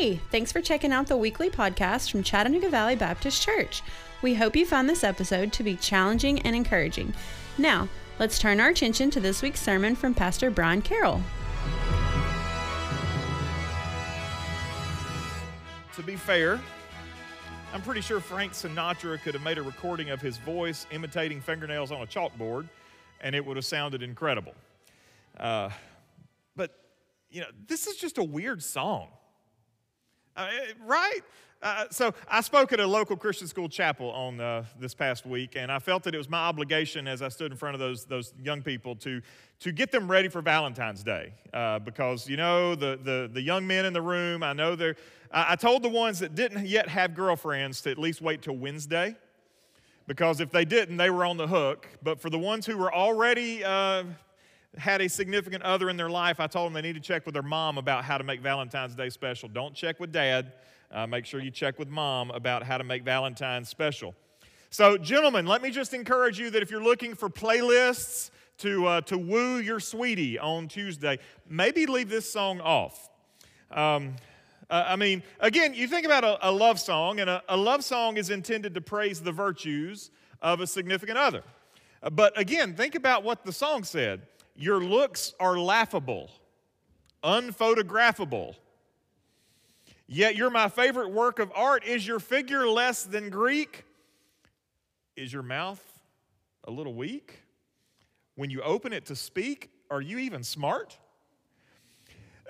Hey, thanks for checking out the weekly podcast from Chattanooga Valley Baptist Church. We hope you found this episode to be challenging and encouraging. Now, let's turn our attention to this week's sermon from Pastor Brian Carroll. To be fair, I'm pretty sure Frank Sinatra could have made a recording of his voice imitating fingernails on a chalkboard, and it would have sounded incredible. Uh, but, you know, this is just a weird song. Uh, right? Uh, so I spoke at a local Christian school chapel on uh, this past week, and I felt that it was my obligation as I stood in front of those, those young people to, to get them ready for Valentine's Day. Uh, because, you know, the, the, the young men in the room, I know they're, I told the ones that didn't yet have girlfriends to at least wait till Wednesday. Because if they didn't, they were on the hook. But for the ones who were already uh, had a significant other in their life, I told them they need to check with their mom about how to make Valentine's Day special. Don't check with dad. Uh, make sure you check with mom about how to make Valentine's special. So, gentlemen, let me just encourage you that if you're looking for playlists to, uh, to woo your sweetie on Tuesday, maybe leave this song off. Um, uh, I mean, again, you think about a, a love song, and a, a, love song is intended to praise the virtues of a significant other. Uh, but again, think about what the song said your looks are laughable, unphotographable. Yet you're my favorite work of art. Is your figure less than Greek? Is your mouth a little weak? When you open it to speak, are you even smart?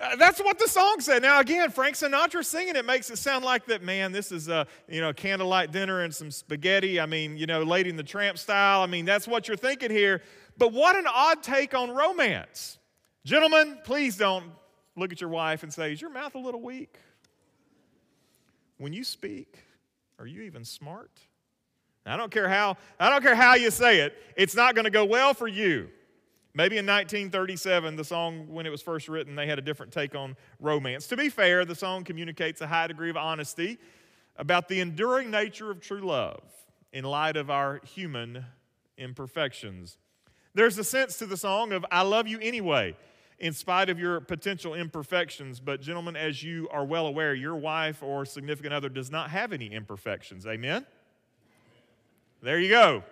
Uh, that's what the song said. Now, again, Frank Sinatra singing it makes it sound like that, man, this is a, you know, candlelight dinner and some spaghetti. I mean, you know, Lady in the Tramp style. I mean, that's what you're thinking here. But what an odd take on romance. Gentlemen, please don't look at your wife and say, Is your mouth a little weak? When you speak, are you even smart? I don't care how I don't care how you say it. It's not going to go well for you. Maybe in 1937, the song, when it was first written, they had a different take on romance. To be fair, the song communicates a high degree of honesty about the enduring nature of true love in light of our human imperfections. There's a sense to the song of, I love you anyway, in spite of your potential imperfections. But, gentlemen, as you are well aware, your wife or significant other does not have any imperfections. Amen? There you go.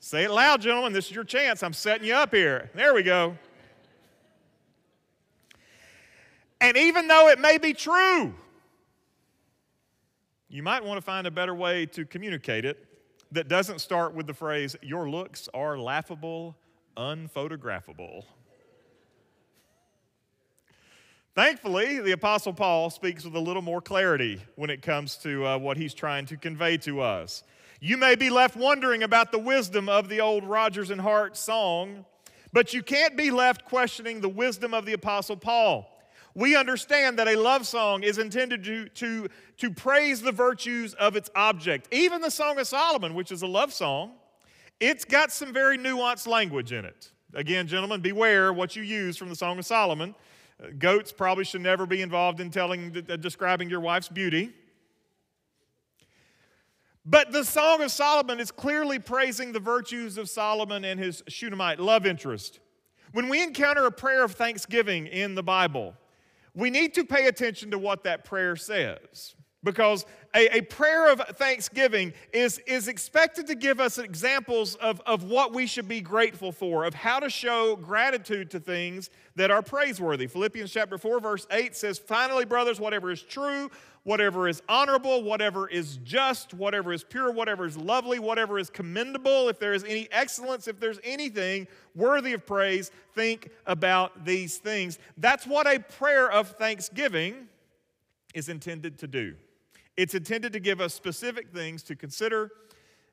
Say it loud, gentlemen. This is your chance. I'm setting you up here. There we go. And even though it may be true, you might want to find a better way to communicate it that doesn't start with the phrase, Your looks are laughable, unphotographable. Thankfully, the Apostle Paul speaks with a little more clarity when it comes to uh, what he's trying to convey to us. You may be left wondering about the wisdom of the old Rodgers and Hart song, but you can't be left questioning the wisdom of the Apostle Paul we understand that a love song is intended to, to, to praise the virtues of its object. Even the Song of Solomon, which is a love song, it's got some very nuanced language in it. Again, gentlemen, beware what you use from the Song of Solomon. Uh, goats probably should never be involved in telling, describing your wife's beauty. But the Song of Solomon is clearly praising the virtues of Solomon and his Shunammite love interest. When we encounter a prayer of thanksgiving in the Bible, we need to pay attention to what that prayer says because a, a, prayer of thanksgiving is, is expected to give us examples of, of what we should be grateful for, of how to show gratitude to things that are praiseworthy. Philippians chapter 4, verse 8 says, Finally, brothers, whatever is true, whatever is honorable, whatever is just, whatever is pure, whatever is lovely, whatever is commendable, if there is any excellence, if there's anything worthy of praise, think about these things. That's what a prayer of thanksgiving is intended to do. It's intended to give us specific things to consider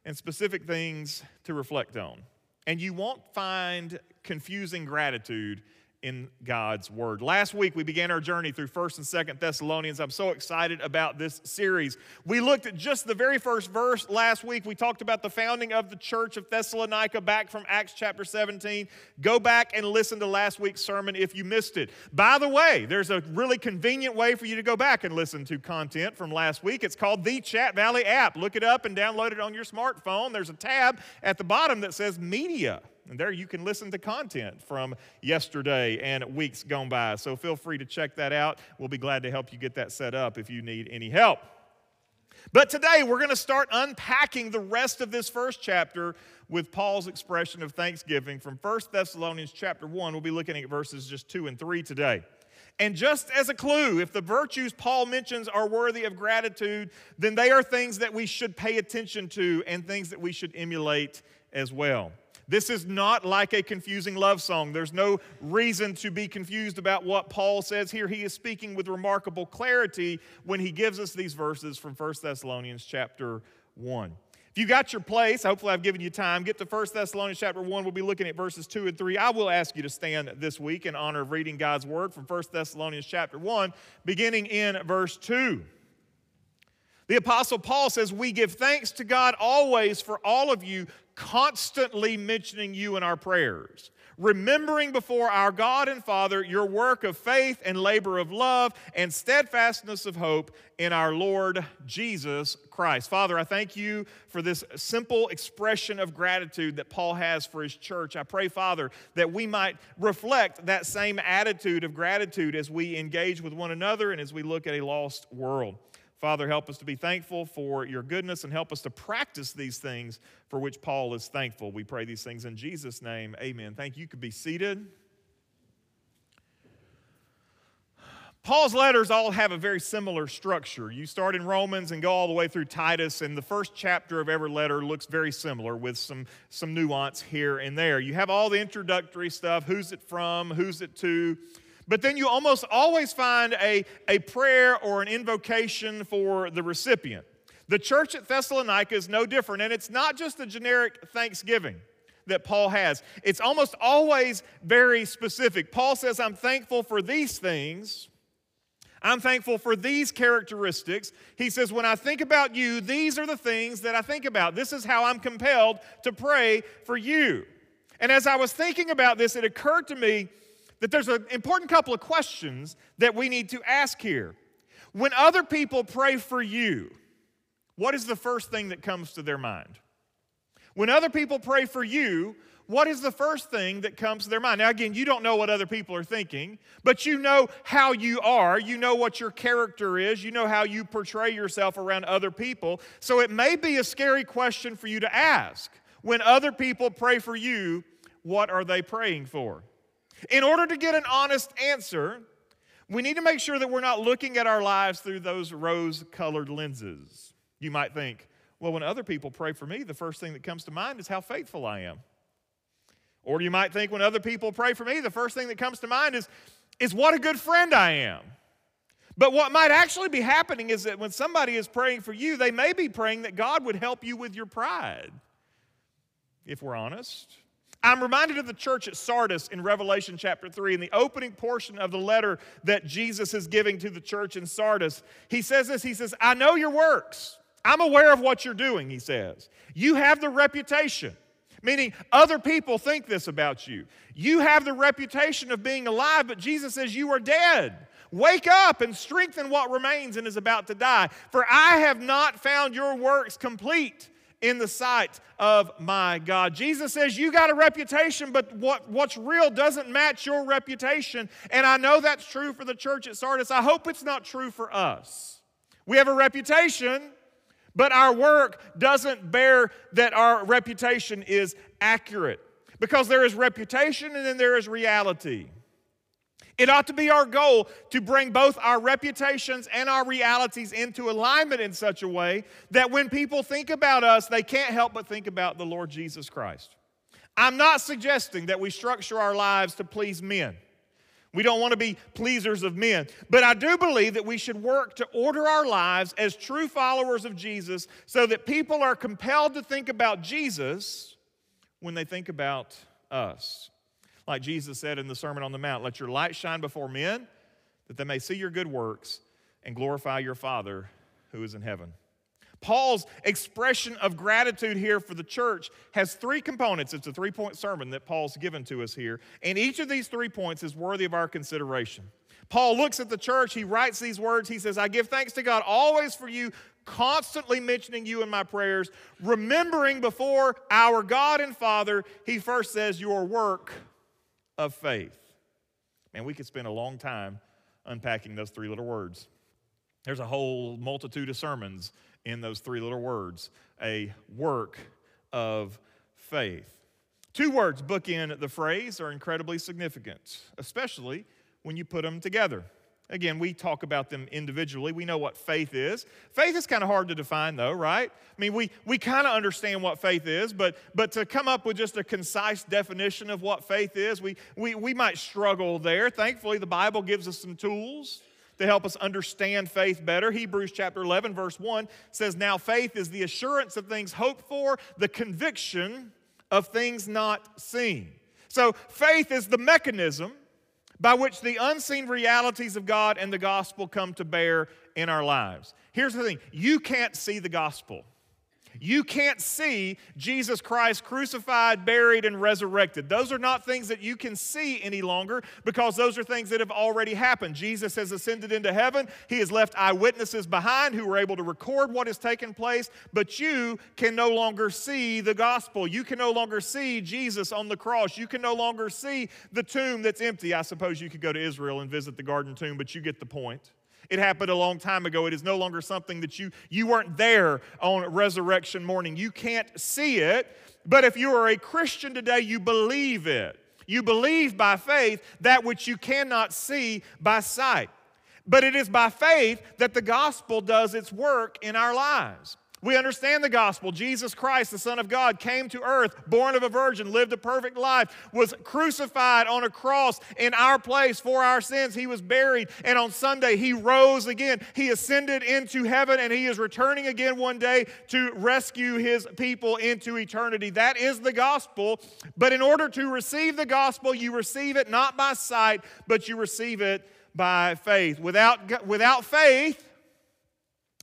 and specific things to reflect on. And you won't find confusing gratitude in God's Word. Last week, we began our journey through 1st and 2nd Thessalonians. I'm so excited about this series. We looked at just the very first verse last week. We talked about the founding of the church of Thessalonica back from Acts chapter 17. Go back and listen to last week's sermon if you missed it. By the way, there's a really convenient way for you to go back and listen to content from last week. It's called the Chat Valley app. Look it up and download it on your smartphone. There's a tab at the bottom that says Media. And there you can listen to content from yesterday and weeks gone by. So feel free to check that out. We'll be glad to help you get that set up if you need any help. But today we're going to start unpacking the rest of this first chapter with Paul's expression of thanksgiving from 1 Thessalonians chapter 1. We'll be looking at verses just 2 and 3 today. And just as a clue, if the virtues Paul mentions are worthy of gratitude, then they are things that we should pay attention to and things that we should emulate as well. This is not like a confusing love song. There's no reason to be confused about what Paul says here. He is speaking with remarkable clarity when he gives us these verses from 1 Thessalonians chapter 1. If you got your place, hopefully I've given you time, get to 1 Thessalonians chapter 1. We'll be looking at verses 2 and 3. I will ask you to stand this week in honor of reading God's word from 1 Thessalonians chapter 1, beginning in verse 2. The Apostle Paul says, We give thanks to God always for all of you, constantly mentioning you in our prayers remembering before our God and Father your work of faith and labor of love and steadfastness of hope in our Lord Jesus Christ. Father, I thank you for this simple expression of gratitude that Paul has for his church. I pray, Father, that we might reflect that same attitude of gratitude as we engage with one another and as we look at a lost world. Father, help us to be thankful for your goodness and help us to practice these things for which Paul is thankful. We pray these things in Jesus' name. Amen. Thank you. You could be seated. Paul's letters all have a very similar structure. You start in Romans and go all the way through Titus, and the first chapter of every letter looks very similar with some, some nuance here and there. You have all the introductory stuff who's it from, who's it to, but then you almost always find a, a prayer or an invocation for the recipient. The church at Thessalonica is no different, and it's not just a generic thanksgiving that Paul has. It's almost always very specific. Paul says, I'm thankful for these things. I'm thankful for these characteristics. He says, When I think about you, these are the things that I think about. This is how I'm compelled to pray for you. And as I was thinking about this, it occurred to me that there's an important couple of questions that we need to ask here. When other people pray for you, what is the first thing that comes to their mind? When other people pray for you, what is the first thing that comes to their mind? Now, again, you don't know what other people are thinking, but you know how you are. You know what your character is. You know how you portray yourself around other people. So it may be a scary question for you to ask. When other people pray for you, what are they praying for? In order to get an honest answer, we need to make sure that we're not looking at our lives through those rose colored lenses. You might think, well, when other people pray for me, the first thing that comes to mind is how faithful I am. Or you might think when other people pray for me, the first thing that comes to mind is, is what a good friend I am. But what might actually be happening is that when somebody is praying for you, they may be praying that God would help you with your pride, if we're honest. I'm reminded of the church at Sardis in Revelation chapter 3. In the opening portion of the letter that Jesus is giving to the church in Sardis, he says this He says, I know your works. I'm aware of what you're doing, he says. You have the reputation, meaning other people think this about you. You have the reputation of being alive, but Jesus says you are dead. Wake up and strengthen what remains and is about to die. For I have not found your works complete in the sight of my God. Jesus says, You got a reputation, but what, what's real doesn't match your reputation. And I know that's true for the church at Sardis. I hope it's not true for us. We have a reputation, but our work doesn't bear that our reputation is accurate. Because there is reputation and then there is reality. It ought to be our goal to bring both our reputations and our realities into alignment in such a way that when people think about us, they can't help but think about the Lord Jesus Christ. I'm not suggesting that we structure our lives to please men. We don't want to be pleasers of men. But I do believe that we should work to order our lives as true followers of Jesus so that people are compelled to think about Jesus when they think about us. Like Jesus said in the Sermon on the Mount, let your light shine before men that they may see your good works and glorify your Father who is in heaven. Paul's expression of gratitude here for the church has three components. It's a three point sermon that Paul's given to us here. And each of these three points is worthy of our consideration. Paul looks at the church, he writes these words. He says, I give thanks to God always for you, constantly mentioning you in my prayers, remembering before our God and Father, he first says, your work of faith. And we could spend a long time unpacking those three little words. There's a whole multitude of sermons in those three little words a work of faith. Two words bookend the phrase are incredibly significant, especially when you put them together. Again, we talk about them individually. We know what faith is. Faith is kind of hard to define, though, right? I mean, we, we kind of understand what faith is, but, but to come up with just a concise definition of what faith is, we, we, we might struggle there. Thankfully, the Bible gives us some tools to help us understand faith better. Hebrews chapter 11, verse 1 says, Now faith is the assurance of things hoped for, the conviction of things not seen. So faith is the mechanism by which the unseen realities of God and the gospel come to bear in our lives. Here's the thing you can't see the gospel. You can't see Jesus Christ crucified, buried, and resurrected. Those are not things that you can see any longer because those are things that have already happened. Jesus has ascended into heaven. He has left eyewitnesses behind who were able to record what has taken place, but you can no longer see the gospel. You can no longer see Jesus on the cross. You can no longer see the tomb that's empty. I suppose you could go to Israel and visit the garden tomb, but you get the point. It happened a long time ago. It is no longer something that you you weren't there on resurrection morning. You can't see it, but if you are a Christian today, you believe it. You believe by faith that which you cannot see by sight. But it is by faith that the gospel does its work in our lives. We understand the gospel. Jesus Christ, the Son of God, came to earth, born of a virgin, lived a perfect life, was crucified on a cross in our place for our sins. He was buried, and on Sunday, he rose again. He ascended into heaven, and he is returning again one day to rescue his people into eternity. That is the gospel. But in order to receive the gospel, you receive it not by sight, but you receive it by faith. Without, without faith,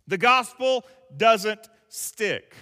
the gospel doesn't stick.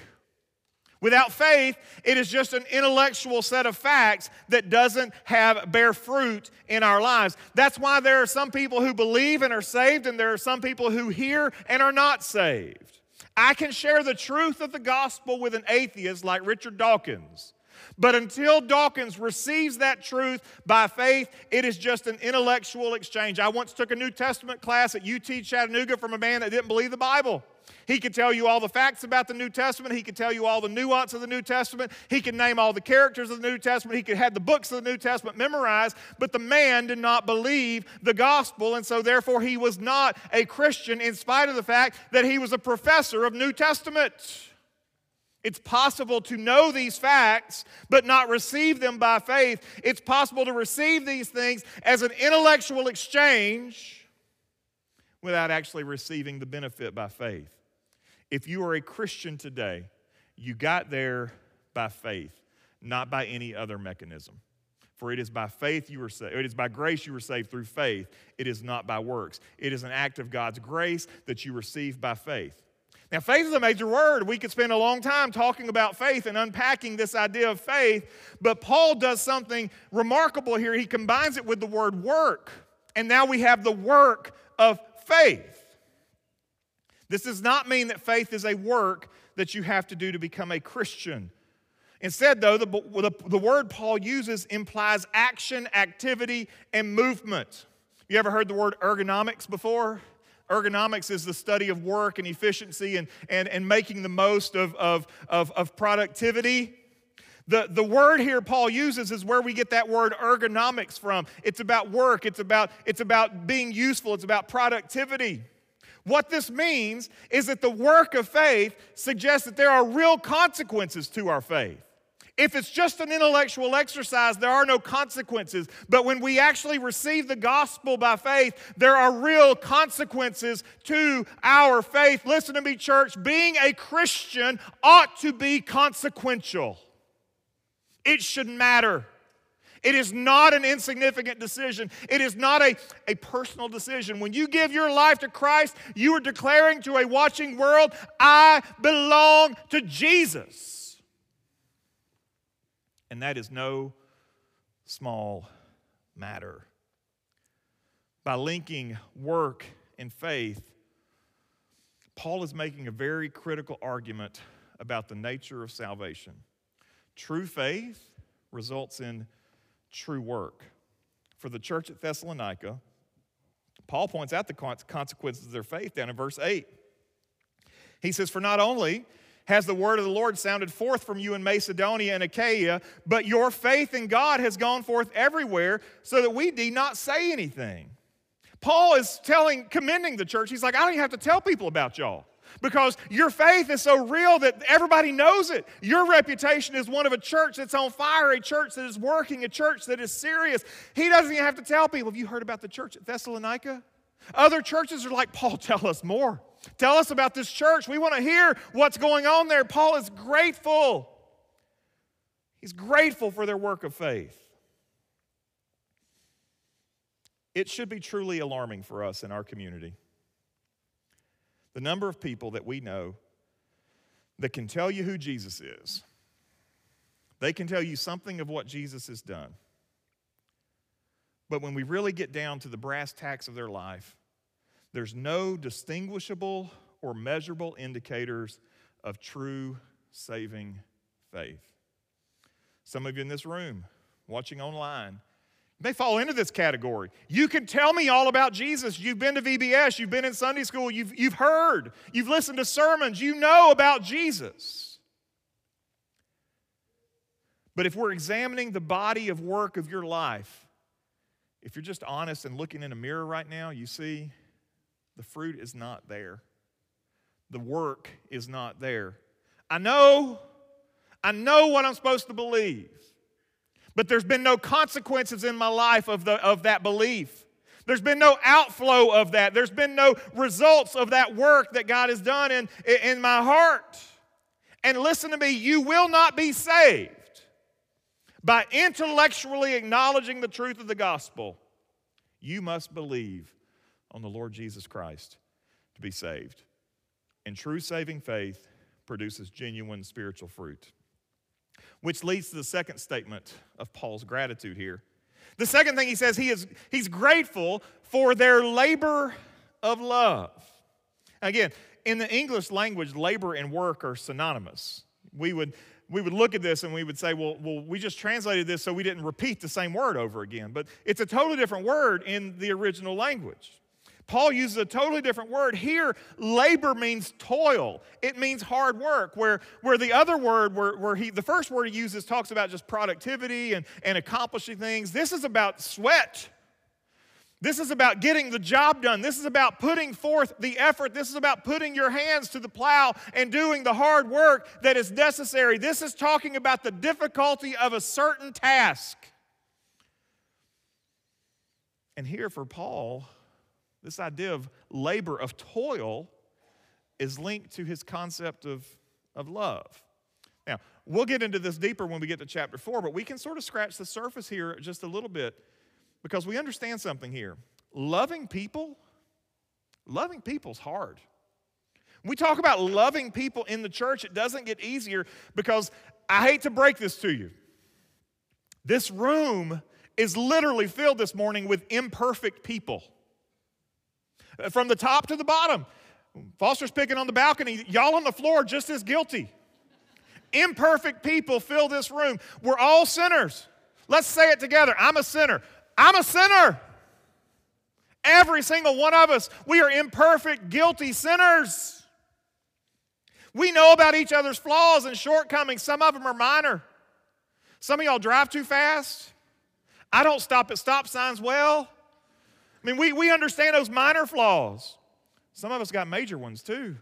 Without faith, it is just an intellectual set of facts that doesn't have bear fruit in our lives. That's why there are some people who believe and are saved, and there are some people who hear and are not saved. I can share the truth of the gospel with an atheist like Richard Dawkins. But until Dawkins receives that truth by faith, it is just an intellectual exchange. I once took a New Testament class at UT Chattanooga from a man that didn't believe the Bible. He could tell you all the facts about the New Testament. He could tell you all the nuance of the New Testament. He could name all the characters of the New Testament. He could have the books of the New Testament memorized, but the man did not believe the gospel, and so therefore he was not a Christian in spite of the fact that he was a professor of New Testament. It's possible to know these facts but not receive them by faith. It's possible to receive these things as an intellectual exchange without actually receiving the benefit by faith. If you are a Christian today, you got there by faith, not by any other mechanism. For it is by faith you were saved. It is by grace you were saved through faith. It is not by works. It is an act of God's grace that you receive by faith. Now, faith is a major word. We could spend a long time talking about faith and unpacking this idea of faith, but Paul does something remarkable here. He combines it with the word work, and now we have the work of faith. This does not mean that faith is a work that you have to do to become a Christian. Instead, though, the, the, the, word Paul uses implies action, activity, and movement. You ever heard the word ergonomics before? Ergonomics is the study of work and efficiency and, and, and making the most of, of, of, of productivity. The, the word here Paul uses is where we get that word ergonomics from. It's about work, it's about, it's about being useful, it's about productivity. What this means is that the work of faith suggests that there are real consequences to our faith. If it's just an intellectual exercise, there are no consequences. But when we actually receive the gospel by faith, there are real consequences to our faith. Listen to me, church. Being a Christian ought to be consequential, it should matter. It is not an insignificant decision. It is not a, a personal decision. When you give your life to Christ, you are declaring to a watching world, I belong to Jesus. And that is no small matter. By linking work and faith, Paul is making a very critical argument about the nature of salvation. True faith results in true work. For the church at Thessalonica, Paul points out the consequences of their faith down in verse 8. He says, For not only has the word of the Lord sounded forth from you in Macedonia and Achaia, but your faith in God has gone forth everywhere, so that we need not say anything. Paul is telling, commending the church. He's like, I don't even have to tell people about y'all because your faith is so real that everybody knows it. Your reputation is one of a church that's on fire, a church that is working, a church that is serious. He doesn't even have to tell people, Have you heard about the church at Thessalonica? Other churches are like, Paul, tell us more. Tell us about this church. We want to hear what's going on there. Paul is grateful. He's grateful for their work of faith. It should be truly alarming for us in our community. The number of people that we know that can tell you who Jesus is, they can tell you something of what Jesus has done. But when we really get down to the brass tacks of their life, there's no distinguishable or measurable indicators of true saving faith. Some of you in this room, watching online, may fall into this category. You can tell me all about Jesus. You've been to VBS, you've been in Sunday school, you've, you've heard, you've listened to sermons, you know about Jesus. But if we're examining the body of work of your life, if you're just honest and looking in a mirror right now, you see the fruit is not there. The work is not there. I know, I know what I'm supposed to believe, but there's been no consequences in my life of, the, of that belief. There's been no outflow of that. There's been no results of that work that God has done in, in my heart. And listen to me, you will not be saved by intellectually acknowledging the truth of the gospel. You must believe on the Lord Jesus Christ to be saved. And true saving faith produces genuine spiritual fruit. Which leads to the second statement of Paul's gratitude here. The second thing he says, he is, he's grateful for their labor of love. Again, in the English language, labor and work are synonymous. We would, we would look at this and we would say, well, well, we just translated this so we didn't repeat the same word over again. But it's a totally different word in the original language. Paul uses a totally different word. Here, labor means toil. It means hard work. Where, where the other word, where, where he, the first word he uses talks about just productivity and, and accomplishing things. This is about sweat. This is about getting the job done. This is about putting forth the effort. This is about putting your hands to the plow and doing the hard work that is necessary. This is talking about the difficulty of a certain task. And here for Paul, this idea of labor, of toil, is linked to his concept of, of love. Now, we'll get into this deeper when we get to chapter four, but we can sort of scratch the surface here just a little bit because we understand something here. Loving people, loving people's hard. When we talk about loving people in the church, it doesn't get easier because I hate to break this to you. This room is literally filled this morning with imperfect people from the top to the bottom. Foster's picking on the balcony. Y'all on the floor just as guilty. Imperfect people fill this room. We're all sinners. Let's say it together. I'm a sinner. I'm a sinner. Every single one of us, we are imperfect, guilty sinners. We know about each other's flaws and shortcomings. Some of them are minor. Some of y'all drive too fast. I don't stop at stop signs well. I mean, we, we understand those minor flaws. Some of us got major ones too.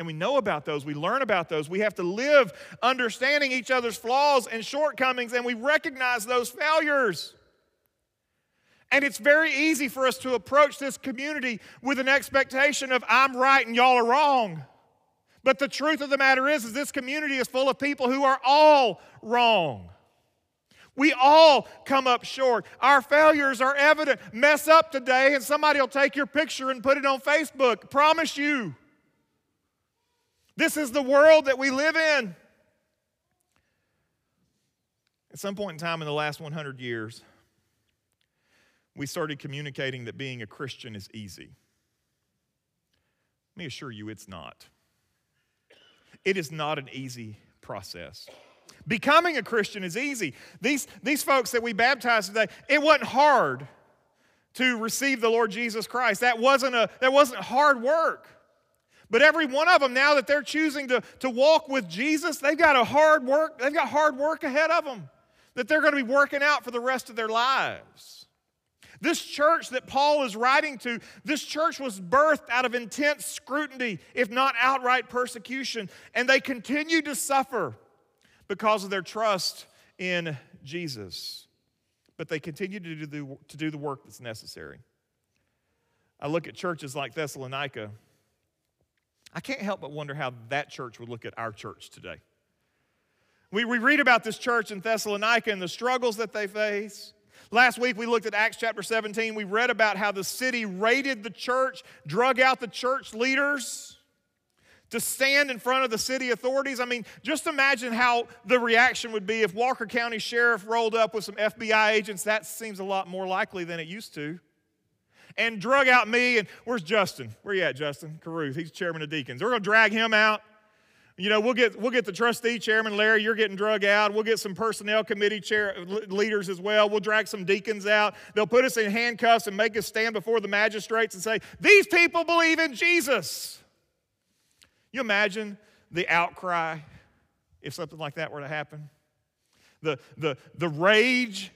And we know about those. We learn about those. We have to live understanding each other's flaws and shortcomings, and we recognize those failures. And it's very easy for us to approach this community with an expectation of, I'm right and y'all are wrong. But the truth of the matter is, is this community is full of people who are all wrong. We all come up short. Our failures are evident. Mess up today, and somebody will take your picture and put it on Facebook. Promise you. This is the world that we live in. At some point in time in the last 100 years, we started communicating that being a Christian is easy. Let me assure you, it's not. It is not an easy process. Becoming a Christian is easy. These, these folks that we baptized today, it wasn't hard to receive the Lord Jesus Christ. That wasn't, a, that wasn't hard work. But every one of them, now that they're choosing to, to walk with Jesus, they've got a hard work, they've got hard work ahead of them that they're going to be working out for the rest of their lives. This church that Paul is writing to, this church was birthed out of intense scrutiny, if not outright persecution, and they continue to suffer because of their trust in Jesus. But they continue to do the, to do the work that's necessary. I look at churches like Thessalonica. I can't help but wonder how that church would look at our church today. We, we read about this church in Thessalonica and the struggles that they face. Last week we looked at Acts chapter 17. We read about how the city raided the church, drug out the church leaders to stand in front of the city authorities. I mean, just imagine how the reaction would be if Walker County Sheriff rolled up with some FBI agents. That seems a lot more likely than it used to. And drug out me, and where's Justin? Where you at, Justin? Caruth. He's chairman of deacons. We're to drag him out. You know, we'll get, we'll get the trustee chairman, Larry, you're getting drug out. We'll get some personnel committee chair, leaders as well. We'll drag some deacons out. They'll put us in handcuffs and make us stand before the magistrates and say, These people believe in Jesus. You imagine the outcry if something like that were to happen? The, the, the rage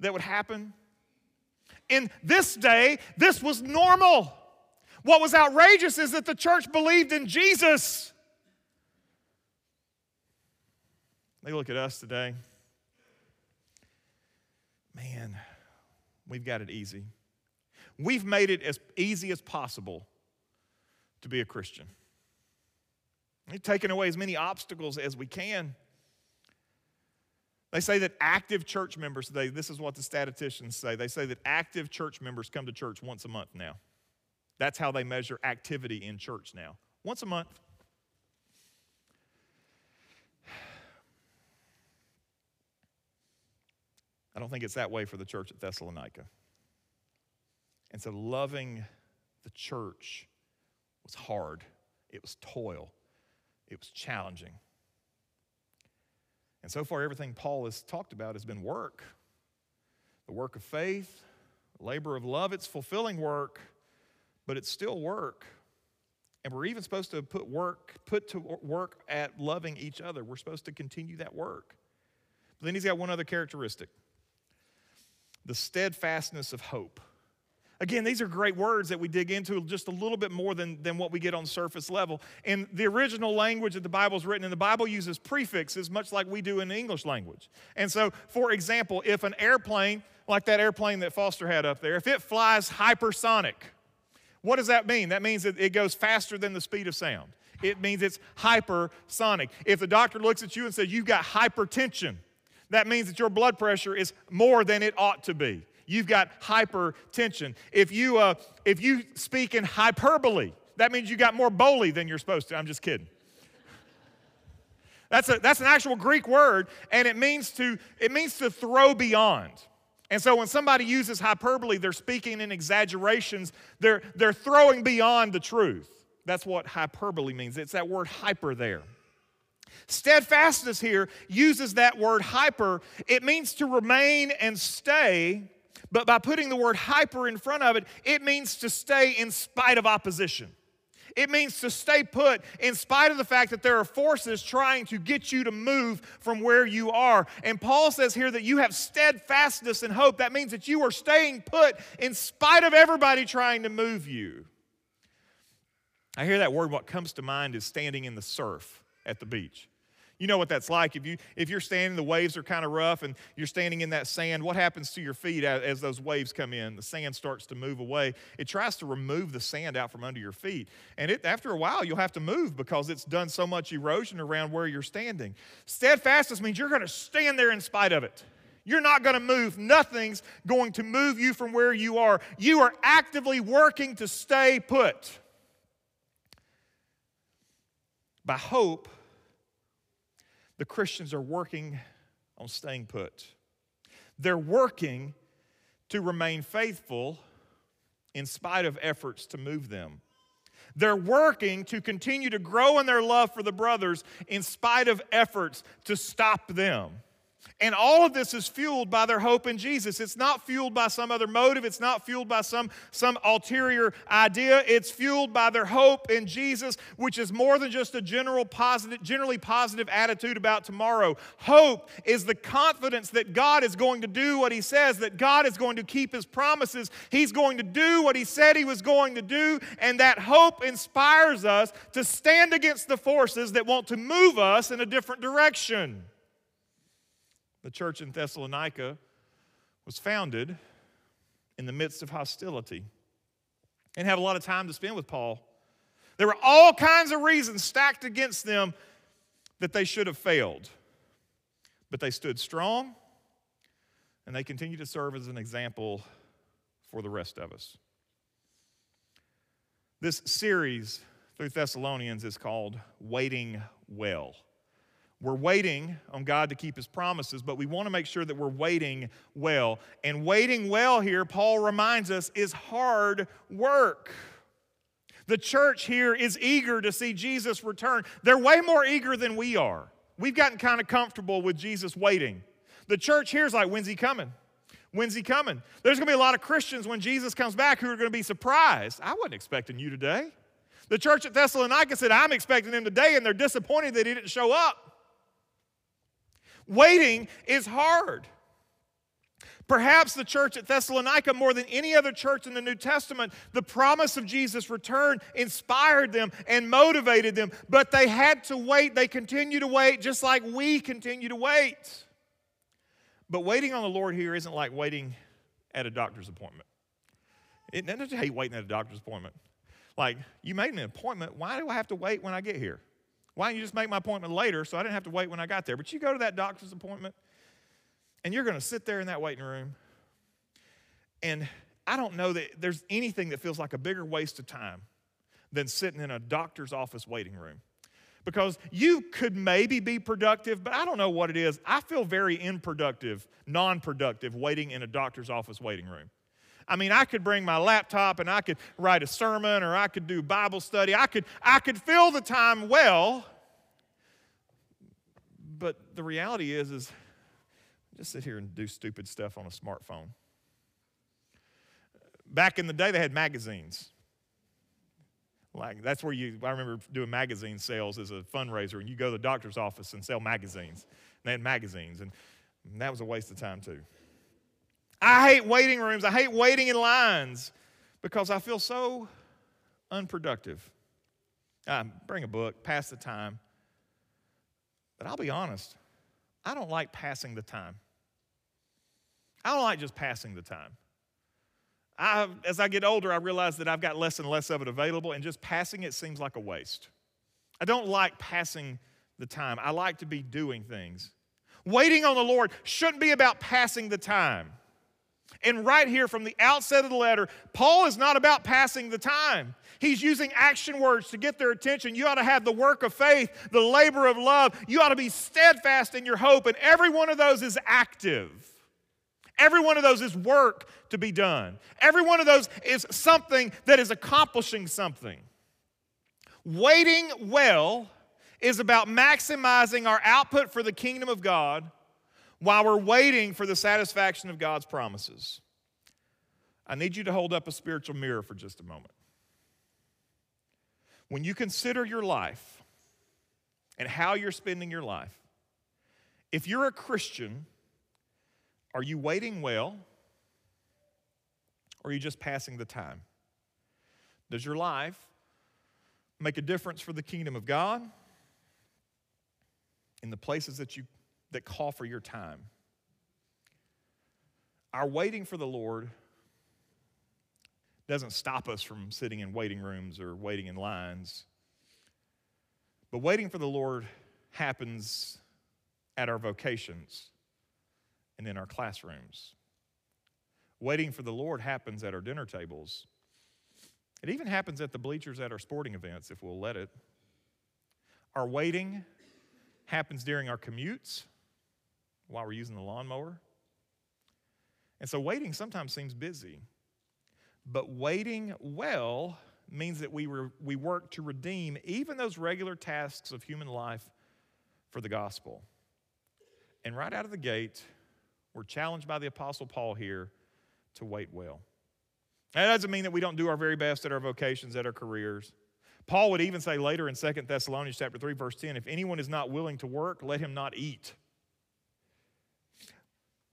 that would happen? In this day, this was normal. What was outrageous is that the church believed in Jesus. They look at us today. Man, we've got it easy. We've made it as easy as possible to be a Christian. We've taken away as many obstacles as we can. They say that active church members today, this is what the statisticians say, they say that active church members come to church once a month now. That's how they measure activity in church now. Once a month. I don't think it's that way for the church at Thessalonica. And so loving the church was hard, it was toil, it was challenging. And so far, everything Paul has talked about has been work the work of faith, labor of love. It's fulfilling work, but it's still work. And we're even supposed to put work, put to work at loving each other. We're supposed to continue that work. But then he's got one other characteristic the steadfastness of hope. Again, these are great words that we dig into just a little bit more than, than what we get on surface level. And the original language that the Bible is written in, the Bible uses prefixes much like we do in the English language. And so, for example, if an airplane, like that airplane that Foster had up there, if it flies hypersonic, what does that mean? That means that it goes faster than the speed of sound. It means it's hypersonic. If the doctor looks at you and says, You've got hypertension, that means that your blood pressure is more than it ought to be. You've got hypertension. If you, uh, if you speak in hyperbole, that means you got more boli than you're supposed to. I'm just kidding. That's, a, that's an actual Greek word, and it means to, it means to throw beyond. And so when somebody uses hyperbole, they're speaking in exaggerations, they're, they're throwing beyond the truth. That's what hyperbole means. It's that word hyper there. Steadfastness here uses that word hyper. It means to remain and stay, but by putting the word hyper in front of it, it means to stay in spite of opposition. It means to stay put in spite of the fact that there are forces trying to get you to move from where you are. And Paul says here that you have steadfastness and hope. That means that you are staying put in spite of everybody trying to move you. I hear that word, what comes to mind is standing in the surf at the beach. You know what that's like. If, you, if you're standing, the waves are kind of rough, and you're standing in that sand, what happens to your feet as, as those waves come in? The sand starts to move away. It tries to remove the sand out from under your feet. And it, after a while, you'll have to move because it's done so much erosion around where you're standing. Steadfastness means you're going to stand there in spite of it. You're not going to move. Nothing's going to move you from where you are. You are actively working to stay put. By hope, the Christians are working on staying put. They're working to remain faithful in spite of efforts to move them. They're working to continue to grow in their love for the brothers in spite of efforts to stop them. And all of this is fueled by their hope in Jesus. It's not fueled by some other motive. It's not fueled by some, some ulterior idea. It's fueled by their hope in Jesus, which is more than just a general positive, generally positive attitude about tomorrow. Hope is the confidence that God is going to do what He says, that God is going to keep His promises. He's going to do what He said He was going to do. And that hope inspires us to stand against the forces that want to move us in a different direction. The church in Thessalonica was founded in the midst of hostility and had a lot of time to spend with Paul. There were all kinds of reasons stacked against them that they should have failed. But they stood strong and they continue to serve as an example for the rest of us. This series through Thessalonians is called Waiting Well. We're waiting on God to keep his promises, but we want to make sure that we're waiting well. And waiting well here, Paul reminds us, is hard work. The church here is eager to see Jesus return. They're way more eager than we are. We've gotten kind of comfortable with Jesus waiting. The church here is like, when's he coming? When's he coming? There's going to be a lot of Christians when Jesus comes back who are going to be surprised. I wasn't expecting you today. The church at Thessalonica said, I'm expecting him today, and they're disappointed that he didn't show up. Waiting is hard. Perhaps the church at Thessalonica, more than any other church in the New Testament, the promise of Jesus' return inspired them and motivated them, but they had to wait. They continue to wait just like we continue to wait. But waiting on the Lord here isn't like waiting at a doctor's appointment. It, hate waiting at a doctor's appointment. Like, you made an appointment. Why do I have to wait when I get here? Why don't you just make my appointment later so I didn't have to wait when I got there? But you go to that doctor's appointment and you're going to sit there in that waiting room. And I don't know that there's anything that feels like a bigger waste of time than sitting in a doctor's office waiting room. Because you could maybe be productive, but I don't know what it is. I feel very unproductive, non productive waiting in a doctor's office waiting room. I mean, I could bring my laptop and I could write a sermon or I could do Bible study. I could, I could fill the time well. But the reality is, is just sit here and do stupid stuff on a smartphone. Back in the day, they had magazines. Like that's where you. I remember doing magazine sales as a fundraiser, and you go to the doctor's office and sell magazines. And they had magazines, and that was a waste of time too. I hate waiting rooms. I hate waiting in lines because I feel so unproductive. I bring a book, pass the time. But I'll be honest, I don't like passing the time. I don't like just passing the time. I, as I get older, I realize that I've got less and less of it available, and just passing it seems like a waste. I don't like passing the time. I like to be doing things. Waiting on the Lord shouldn't be about passing the time. And right here from the outset of the letter, Paul is not about passing the time. He's using action words to get their attention. You ought to have the work of faith, the labor of love. You ought to be steadfast in your hope. And every one of those is active. Every one of those is work to be done. Every one of those is something that is accomplishing something. Waiting well is about maximizing our output for the kingdom of God while we're waiting for the satisfaction of God's promises, I need you to hold up a spiritual mirror for just a moment. When you consider your life and how you're spending your life, if you're a Christian, are you waiting well or are you just passing the time? Does your life make a difference for the kingdom of God in the places that you that call for your time. Our waiting for the Lord doesn't stop us from sitting in waiting rooms or waiting in lines. But waiting for the Lord happens at our vocations and in our classrooms. Waiting for the Lord happens at our dinner tables. It even happens at the bleachers at our sporting events if we'll let it. Our waiting happens during our commutes while we're using the lawnmower. And so waiting sometimes seems busy. But waiting well means that we, re- we work to redeem even those regular tasks of human life for the gospel. And right out of the gate, we're challenged by the Apostle Paul here to wait well. That doesn't mean that we don't do our very best at our vocations, at our careers. Paul would even say later in 2 Thessalonians chapter 3, verse 10, if anyone is not willing to work, let him not eat.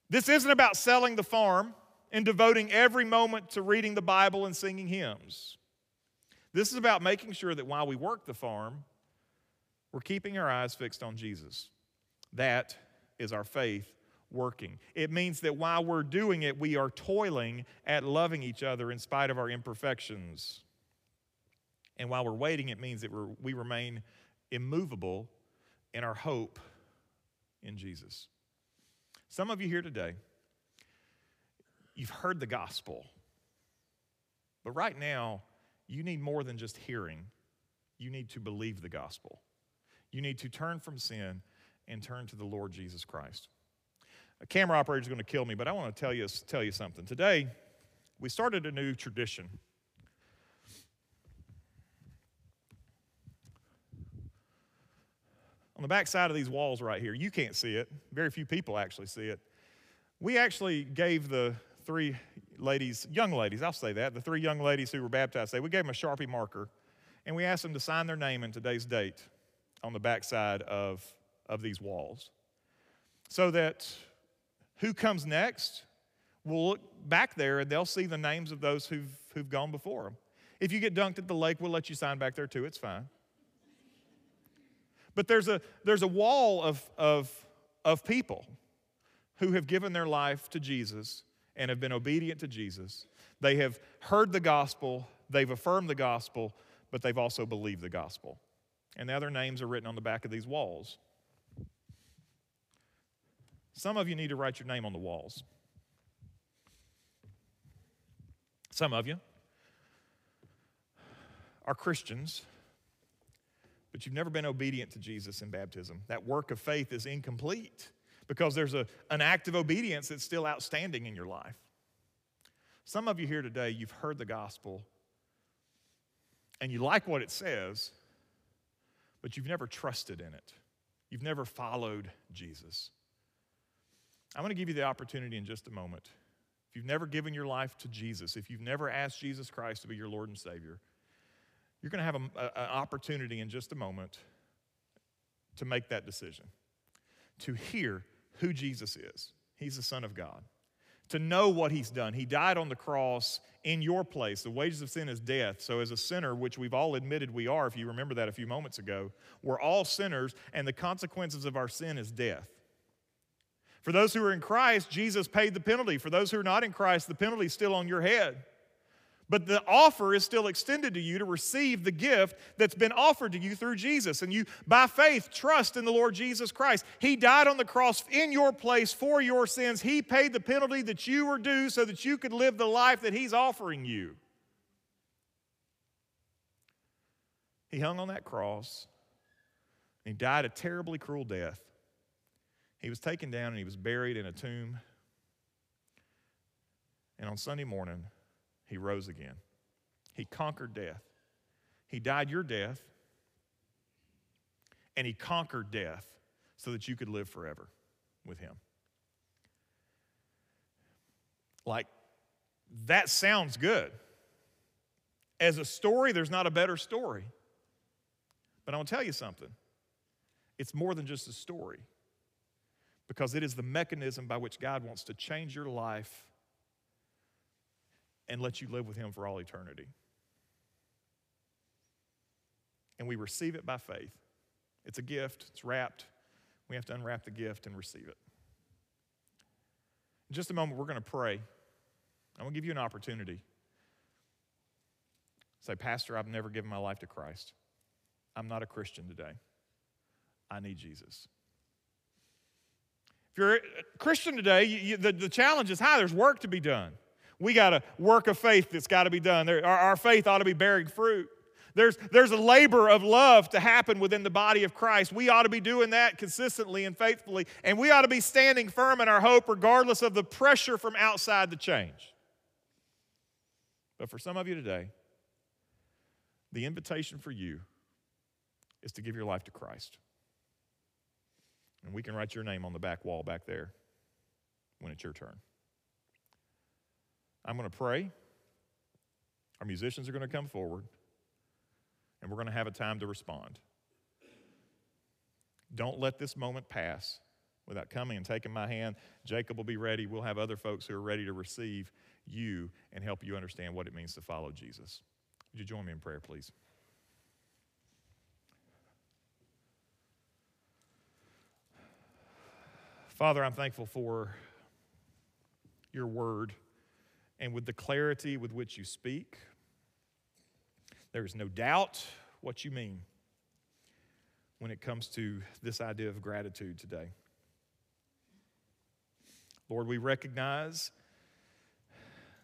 This isn't about selling the farm and devoting every moment to reading the Bible and singing hymns. This is about making sure that while we work the farm, we're keeping our eyes fixed on Jesus. That is our faith working. It means that while we're doing it, we are toiling at loving each other in spite of our imperfections. And while we're waiting, it means that we remain immovable in our hope in Jesus. Some of you here today, you've heard the gospel, but right now, you need more than just hearing. You need to believe the gospel. You need to turn from sin and turn to the Lord Jesus Christ. A camera operator is going to kill me, but I want to tell you, tell you something. Today, we started a new tradition. On the back side of these walls right here, you can't see it. Very few people actually see it. We actually gave the three ladies, young ladies, I'll say that, the three young ladies who were baptized, today, we gave them a Sharpie marker and we asked them to sign their name and today's date on the backside of, of these walls. So that who comes next will look back there and they'll see the names of those who've, who've gone before them. If you get dunked at the lake, we'll let you sign back there too, it's fine. But there's a, there's a wall of, of, of people who have given their life to Jesus and have been obedient to Jesus. They have heard the gospel, they've affirmed the gospel, but they've also believed the gospel. And now their names are written on the back of these walls. Some of you need to write your name on the walls. Some of you are Christians, but you've never been obedient to Jesus in baptism. That work of faith is incomplete because there's a, an act of obedience that's still outstanding in your life. Some of you here today, you've heard the gospel and you like what it says, but you've never trusted in it. You've never followed Jesus. I'm going to give you the opportunity in just a moment. If you've never given your life to Jesus, if you've never asked Jesus Christ to be your Lord and Savior, you're going to have an opportunity in just a moment to make that decision, to hear who Jesus is. He's the Son of God. To know what He's done. He died on the cross in your place. The wages of sin is death. So, as a sinner, which we've all admitted we are, if you remember that a few moments ago, we're all sinners, and the consequences of our sin is death. For those who are in Christ, Jesus paid the penalty. For those who are not in Christ, the penalty is still on your head. But the offer is still extended to you to receive the gift that's been offered to you through Jesus. And you, by faith, trust in the Lord Jesus Christ. He died on the cross in your place for your sins. He paid the penalty that you were due so that you could live the life that He's offering you. He hung on that cross. He died a terribly cruel death. He was taken down and he was buried in a tomb. And on Sunday morning, he rose again. He conquered death. He died your death, and he conquered death so that you could live forever with him. Like, that sounds good. As a story, there's not a better story. But I'll tell you something it's more than just a story because it is the mechanism by which God wants to change your life and let you live with Him for all eternity. And we receive it by faith. It's a gift, it's wrapped. We have to unwrap the gift and receive it. In just a moment, we're going to pray. I'm going to give you an opportunity. Say, Pastor, I've never given my life to Christ. I'm not a Christian today. I need Jesus. If you're a Christian today, you, you, the, the challenge is high. There's work to be done. We got a work of faith that's got to be done. There, our, our faith ought to be bearing fruit. There's, there's a labor of love to happen within the body of Christ. We ought to be doing that consistently and faithfully. And we ought to be standing firm in our hope regardless of the pressure from outside to change. But for some of you today, The invitation for you is to give your life to Christ. And we can write your name on the back wall back there when it's your turn. I'm going to pray. Our musicians are going to come forward, and we're going to have a time to respond. Don't let this moment pass without coming and taking my hand. Jacob will be ready. We'll have other folks who are ready to receive you and help you understand what it means to follow Jesus. Would you join me in prayer, please? Father, I'm thankful for your word and with the clarity with which you speak. There is no doubt what you mean when it comes to this idea of gratitude today. Lord, we recognize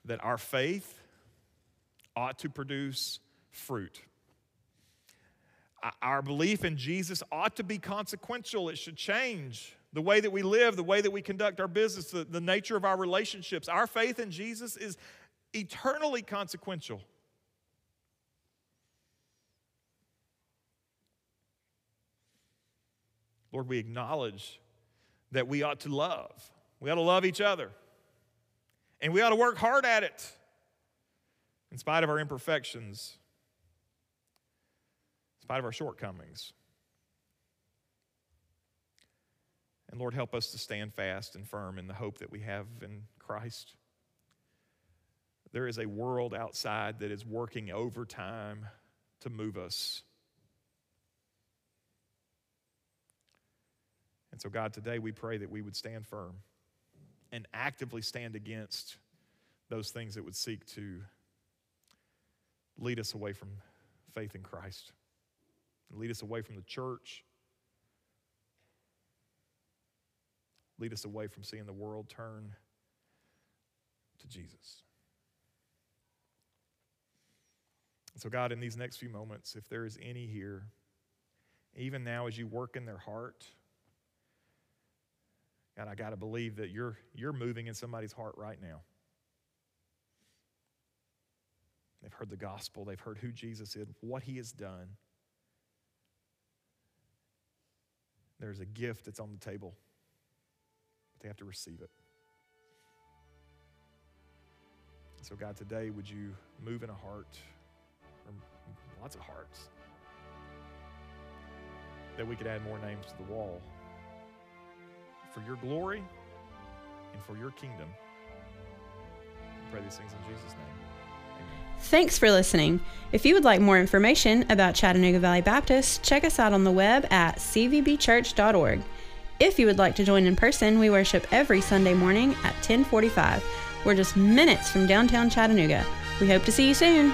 that our faith ought to produce fruit. Our belief in Jesus ought to be consequential. It should change the way that we live, the way that we conduct our business, the, the nature of our relationships. Our faith in Jesus is eternally consequential. Lord, we acknowledge that we ought to love. We ought to love each other. And we ought to work hard at it in spite of our imperfections, in spite of our shortcomings. And Lord, help us to stand fast and firm in the hope that we have in Christ. There is a world outside that is working overtime to move us And so, God, today we pray that we would stand firm and actively stand against those things that would seek to lead us away from faith in Christ, lead us away from the church, lead us away from seeing the world turn to Jesus. So, God, in these next few moments, if there is any here, even now as you work in their heart, God, I got to believe that you're, you're moving in somebody's heart right now. They've heard the gospel, they've heard who Jesus is, what he has done. There's a gift that's on the table, they have to receive it. So, God, today, would you move in a heart, or lots of hearts, that we could add more names to the wall? for your glory and for your kingdom. I pray these things in Jesus' name. Thanks for listening. If you would like more information about Chattanooga Valley Baptist, check us out on the web at cvbchurch.org. If you would like to join in person, we worship every Sunday morning at 1045. We're just minutes from downtown Chattanooga. We hope to see you soon.